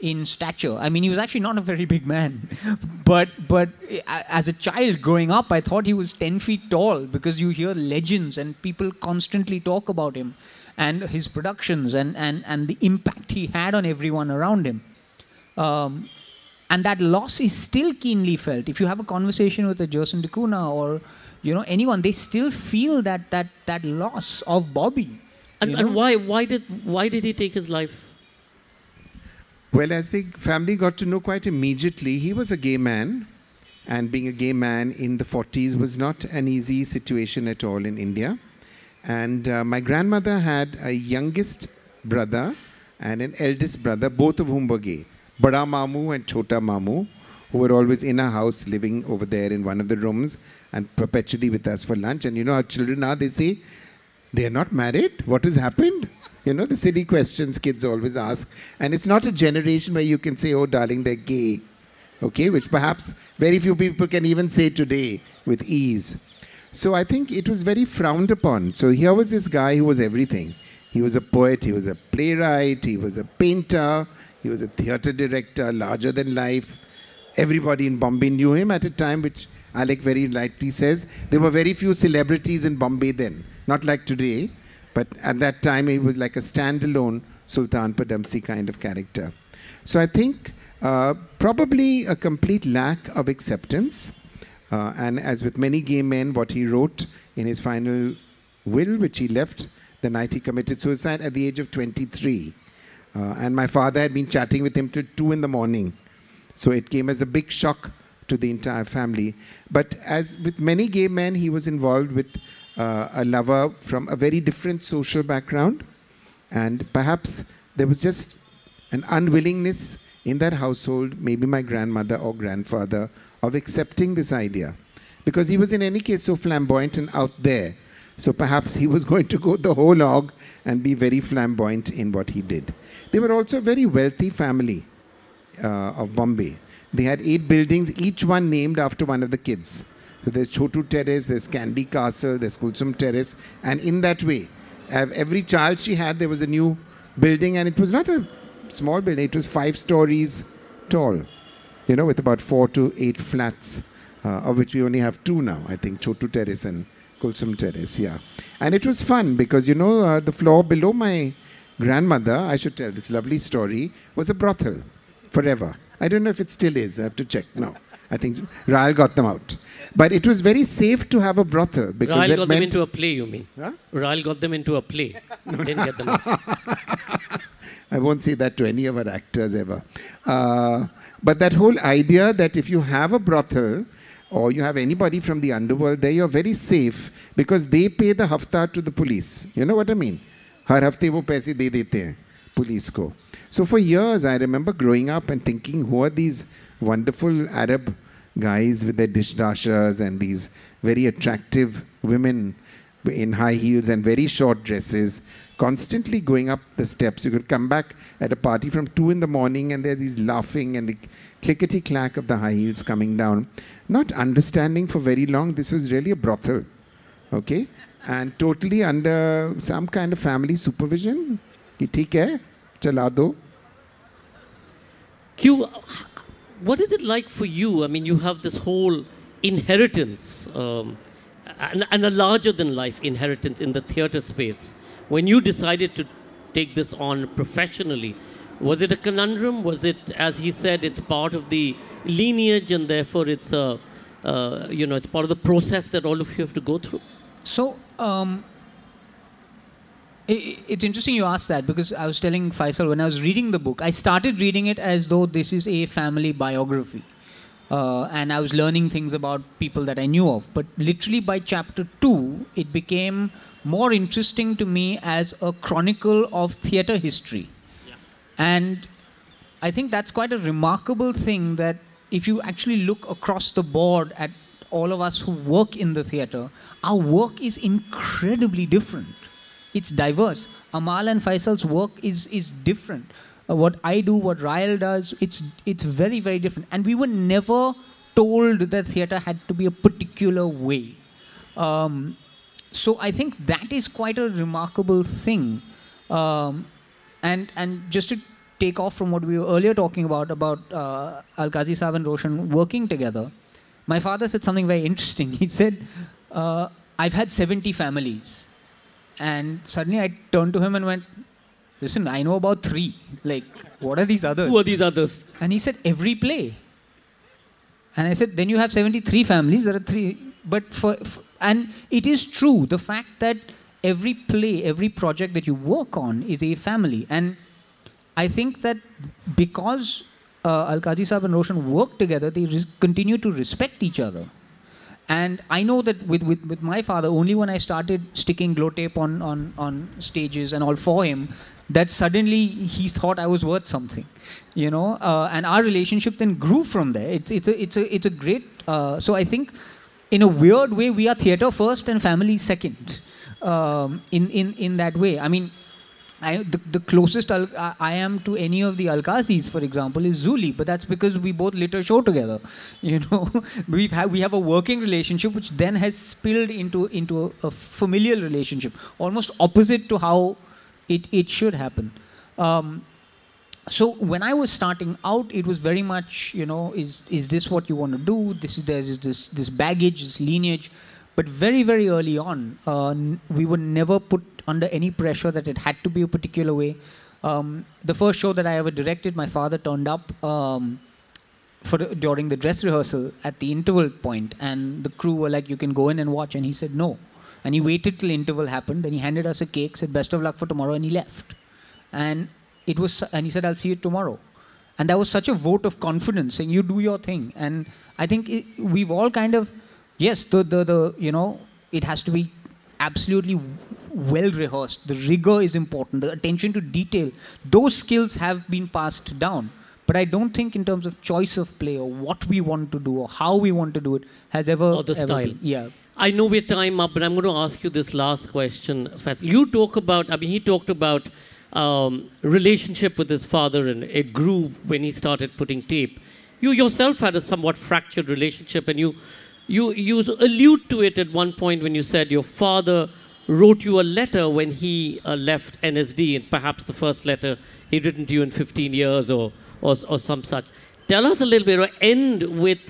in stature. I mean, he was actually not a very big man, but but as a child growing up, I thought he was ten feet tall because you hear legends and people constantly talk about him and his productions and and and the impact he had on everyone around him. Um, and that loss is still keenly felt. If you have a conversation with a Gerson da Cunha or you know anyone, they still feel that that that loss of Bobby. And, and why why did why did he take his life? Well, as the family got to know quite immediately, he was a gay man. And being a gay man in the 40s was not an easy situation at all in India. And uh, my grandmother had a youngest brother and an eldest brother, both of whom were gay. Bada Mamu and Chota Mamu, who were always in a house living over there in one of the rooms and perpetually with us for lunch. And you know how children are, they say, they are not married? What has happened? You know, the silly questions kids always ask. And it's not a generation where you can say, oh, darling, they're gay. Okay, which perhaps very few people can even say today with ease. So I think it was very frowned upon. So here was this guy who was everything. He was a poet, he was a playwright, he was a painter, he was a theatre director, larger than life. Everybody in Bombay knew him at a time which Alyque very rightly says. There were very few celebrities in Bombay then, not like today. But at that time, he was like a standalone Sultan Padamsee kind of character. So I think uh, probably a complete lack of acceptance. Uh, and as with many gay men, what he wrote in his final will, which he left the night he committed suicide at the age of 23. Uh, and my father had been chatting with him till 2 in the morning. So it came as a big shock to the entire family. But as with many gay men, he was involved with uh, a lover from a very different social background. And perhaps there was just an unwillingness in that household, maybe my grandmother or grandfather, of accepting this idea. Because he was, in any case, so flamboyant and out there. So perhaps he was going to go the whole hog and be very flamboyant in what he did. They were also a very wealthy family uh, of Bombay. They had eight buildings, each one named after one of the kids. So there's Chotu Terrace, there's Candy Castle, there's Kulsum Terrace, and in that way, every child she had, there was a new building, and it was not a small building, it was five stories tall, you know, with about four to eight flats, uh, of which we only have two now, I think, Chotu Terrace and Kulsum Terrace, yeah. And it was fun because, you know, uh, the floor below my grandmother, I should tell this lovely story, was a brothel forever. I don't know if it still is. I have to check now. I think Raell got them out. But it was very safe to have a brothel because Raell got them into a play, you mean? Huh? Raell got them into a play. Didn't get them out. I won't say that to any of our actors ever. Uh, but that whole idea that if you have a brothel or you have anybody from the underworld there, you're very safe because they pay the hafta to the police. You know what I mean? हर हफ्ते वो पैसे दे देते हैं police को so for years, I remember growing up and thinking, who are these wonderful Arab guys with their dishdashas and these very attractive women in high heels and very short dresses, constantly going up the steps. You could come back at a party from 2 in the morning and there are these laughing and the clickety-clack of the high heels coming down. Not understanding for very long, this was really a brothel, okay? And totally under some kind of family supervision. You take care. चला दो Q, what is it like for you? I mean, you have this whole inheritance um, and, and a larger than life inheritance in the theatre space. When you decided to take this on professionally, was it a conundrum? Was it, as he said, it's part of the lineage and therefore it's a, uh, you know, it's part of the process that all of you have to go through? So, um, i- i- it's interesting you asked that because I was telling Feisal when I was reading the book, I started reading it as though this is a family biography. Uh, and I was learning things about people that I knew of. But literally by chapter two, it became more interesting to me as a chronicle of theatre history. And I think that's quite a remarkable thing that if you actually look across the board at all of us who work in the theatre, our work is incredibly different. It's diverse. Amal and Feisal's work is, is different. Uh, what I do, what Raell does, it's, it's very, very different. And we were never told that theatre had to be a particular way. Um, so I think that is quite a remarkable thing. Um, and and just to take off from what we were earlier talking about about uh, Alkazi Saab and Roshen working together, my father said something very interesting. He said, uh, "I've had 70 families," and suddenly I turned to him and went, "Listen, I know about three. Like, what are these others?" Who are these others? And he said, every play. And I said, then you have 73 families. There are three. But for, f and it is true, the fact that every play, every project that you work on is a family. And I think that because uh, Alkazi Saab and Roshen work together, they continue to respect each other. And I know that with, with, with my father, only when I started sticking glow tape on, on, on stages and all for him, that suddenly he thought I was worth something, you know. Uh, and our relationship then grew from there. It's, it's, a, it's, a, it's a great. Uh, so I think, in a weird way, we are theatre first and family second. Um, in, in, in that way, I mean, I, the, the closest Al, I, am to any of the Alkazis, for example, is Zuli, but that's because we both lit a show together. You know, we've had, we have a working relationship which then has spilled into into a, a familial relationship, almost opposite to how it, it should happen. Um, so when I was starting out, it was very much, you know, is is this what you want to do? This is there is this this baggage, this lineage, but very very early on, uh, we were never put under any pressure that it had to be a particular way. Um, the first show that I ever directed, my father turned up um, for during the dress rehearsal at the interval point, and the crew were like, "You can go in and watch," and he said no, and he waited till interval happened. Then he handed us a cake, said, "Best of luck for tomorrow," and he left. And it was, and he said, "I'll see you tomorrow." And that was such a vote of confidence, saying, "You do your thing." And I think it, we've all kind of, yes, the the the you know, it has to be absolutely well rehearsed. The rigor is important. The attention to detail. Those skills have been passed down. But I don't think, in terms of choice of play or what we want to do or how we want to do it, has ever. Or the ever style. been- Yeah. I know we're time up, but I'm going to ask you this last question. You talk about, I mean, he talked about um, relationship with his father and it grew when he started putting tape. You yourself had a somewhat fractured relationship and you, you, you allude to it at one point when you said your father wrote you a letter when he uh, left NSD and perhaps the first letter he'd written to you in 15 years or, or, or some such. Tell us a little bit or end with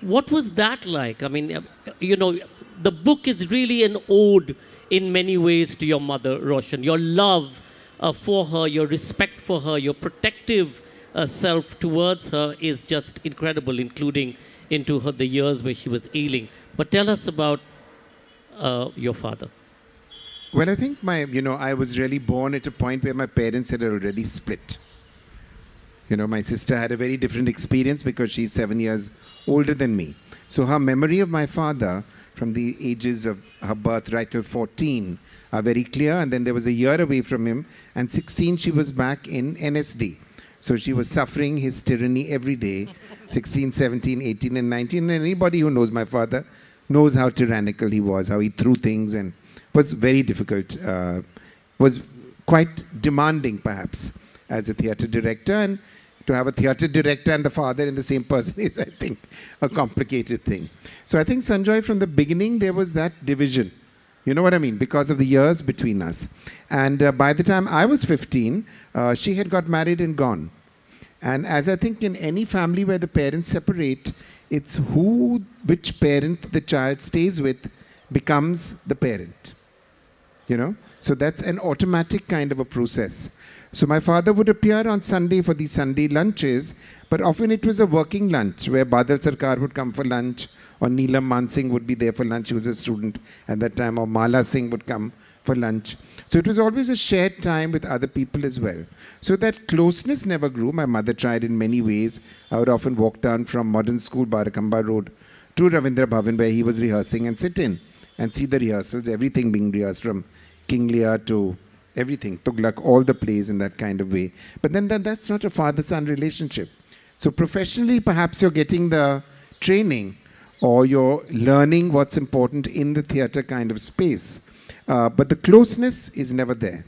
what was that like? I mean, uh, you know, the book is really an ode in many ways to your mother, Roshen. Your love uh, for her, your respect for her, your protective uh, self towards her is just incredible, including into her, the years where she was ailing. But tell us about uh, your father. Well, I think my, you know, I was really born at a point where my parents had already split. You know, my sister had a very different experience because she's seven years older than me. So her memory of my father from the ages of her birth right till 14 are very clear. And then there was a year away from him. And 16, she was back in NSD. So she was suffering his tyranny every day 16, 17, 18, and 19. And anybody who knows my father knows how tyrannical he was, how he threw things and was very difficult, uh, was quite demanding perhaps as a theatre director. And to have a theatre director and the father in the same person is, I think, a complicated thing. So I think Sanjoy, from the beginning, there was that division. You know what I mean? Because of the years between us. And uh, by the time I was 15, uh, she had got married and gone. And as I think in any family where the parents separate, it's who, which parent the child stays with becomes the parent. You know? So that's an automatic kind of a process. So my father would appear on Sunday for the Sunday lunches, but often it was a working lunch where Badal Sarkar would come for lunch, or Neelam Mansingh would be there for lunch. He was a student at that time, or Mala Singh would come for lunch. So it was always a shared time with other people as well. So that closeness never grew. My mother tried in many ways. I would often walk down from modern school, Barakhamba Road, to Rabindra Bhavan where he was rehearsing and sit in and see the rehearsals, everything being rehearsed from King Lear to everything, Tughlaq, all the plays in that kind of way. But then that, that's not a father-son relationship. So professionally, perhaps you're getting the training or you're learning what's important in the theatre kind of space. Uh, but the closeness is never there.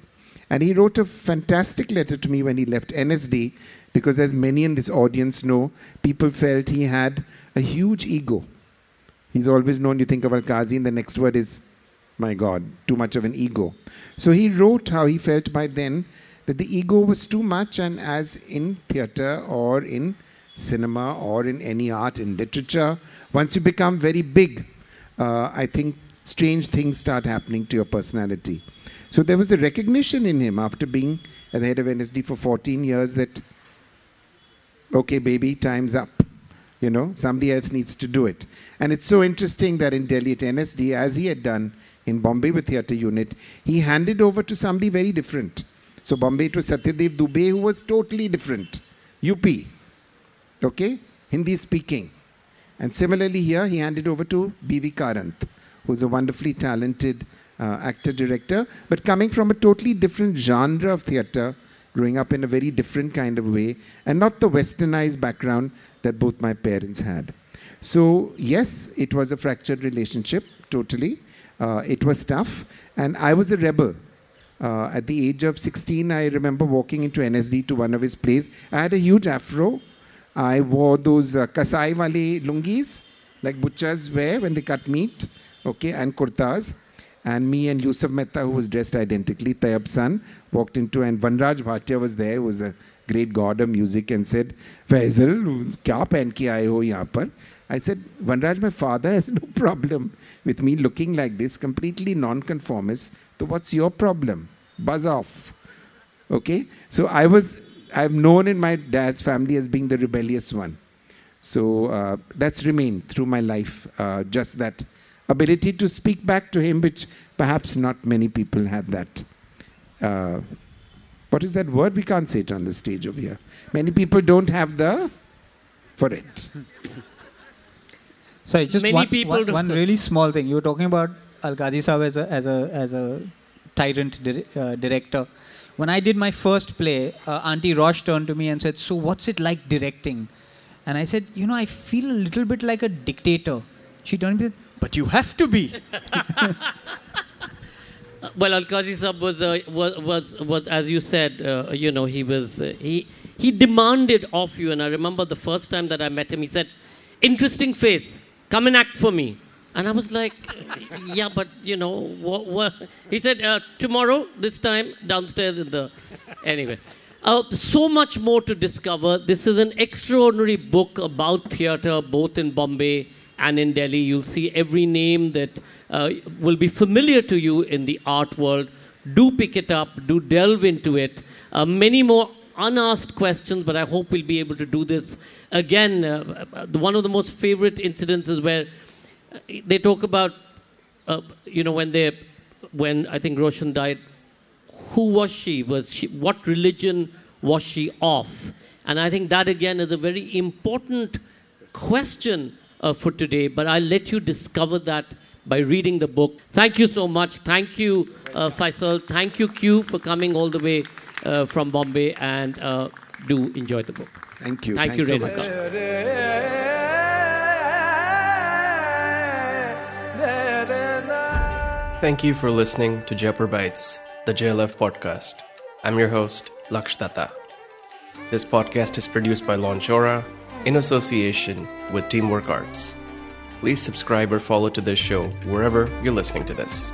And he wrote a fantastic letter to me when he left NSD because, as many in this audience know, people felt he had a huge ego. He's always known, you think of Alkazi, and the next word is my God, too much of an ego. So he wrote how he felt by then that the ego was too much, and as in theatre or in cinema or in any art, in literature, once you become very big, uh, I think strange things start happening to your personality. So there was a recognition in him after being at the head of NSD for 14 years that, okay, baby, time's up. You know, somebody else needs to do it. And it's so interesting that in Delhi at NSD, as he had done in Bombay with theatre unit, he handed over to somebody very different. So Bombay was Satyadev Dubey who was totally different. UP. Okay? Hindi speaking. And similarly here he handed over to B.V. Karanth, who's a wonderfully talented uh, actor director, but coming from a totally different genre of theatre, growing up in a very different kind of way, and not the westernized background that both my parents had. So, yes, it was a fractured relationship, totally. Uh, it was tough, and I was a rebel. Uh, at the age of 16, I remember walking into NSD to one of his plays. I had a huge afro. I wore those uh, kasai wale lungis, like butchers wear when they cut meat, okay, and kurtas. And me and Yusuf Mehta, who was dressed identically, Tyeb's son, walked into, and Vanraj Bhatia was there, who was a great god of music, and said, Feisal, kya pehen ki aaye ho yahan par? I said, Vanraj, my father has no problem with me looking like this, completely non-conformist. So what's your problem? Buzz off. Okay? So I was, I'm known in my dad's family as being the rebellious one. So uh, that's remained through my life, uh, just that ability to speak back to him, which perhaps not many people had that. Uh, what is that word? We can't say it on the stage over here. Many people don't have the for it. Sorry, just Many one, people one, one really small thing. You were talking about Alkazi Saab as a, as a, as a tyrant dir- uh, director. When I did my first play, uh, Auntie Roche turned to me and said, So, what's it like directing? And I said, You know, I feel a little bit like a dictator. She turned to me, But you have to be. Well, Alkazi Sahib was, uh, was, was, was, as you said, uh, you know, he was, uh, he, he demanded of you. And I remember the first time that I met him, he said, interesting face, come and act for me. And I was like, yeah, but, you know, what, what? He said, uh, tomorrow, this time, downstairs in the, anyway. Uh, so much more to discover. This is an extraordinary book about theatre, both in Bombay and in Delhi. You'll see every name that uh, will be familiar to you in the art world. Do pick it up, do delve into it. Uh, many more unasked questions, but I hope we'll be able to do this again. Uh, uh one of the most favorite incidences where uh, they talk about, uh, you know, when they, when I think Roshen died, who was she? Was she what religion was she of? And I think that again is a very important question uh, for today. But I'll let you discover that by reading the book. Thank you so much. Thank you, uh, Feisal. Thank you, Q, for coming all the way uh, from Bombay. And uh, do enjoy the book. Thank you. Thank Thanks you, so Renuka. Thank you for listening to Jaipur Bites, the JLF podcast. I'm your host, Laksh Datta. This podcast is produced by Launchora in association with Teamwork Arts. Please subscribe or follow to this show wherever you're listening to this.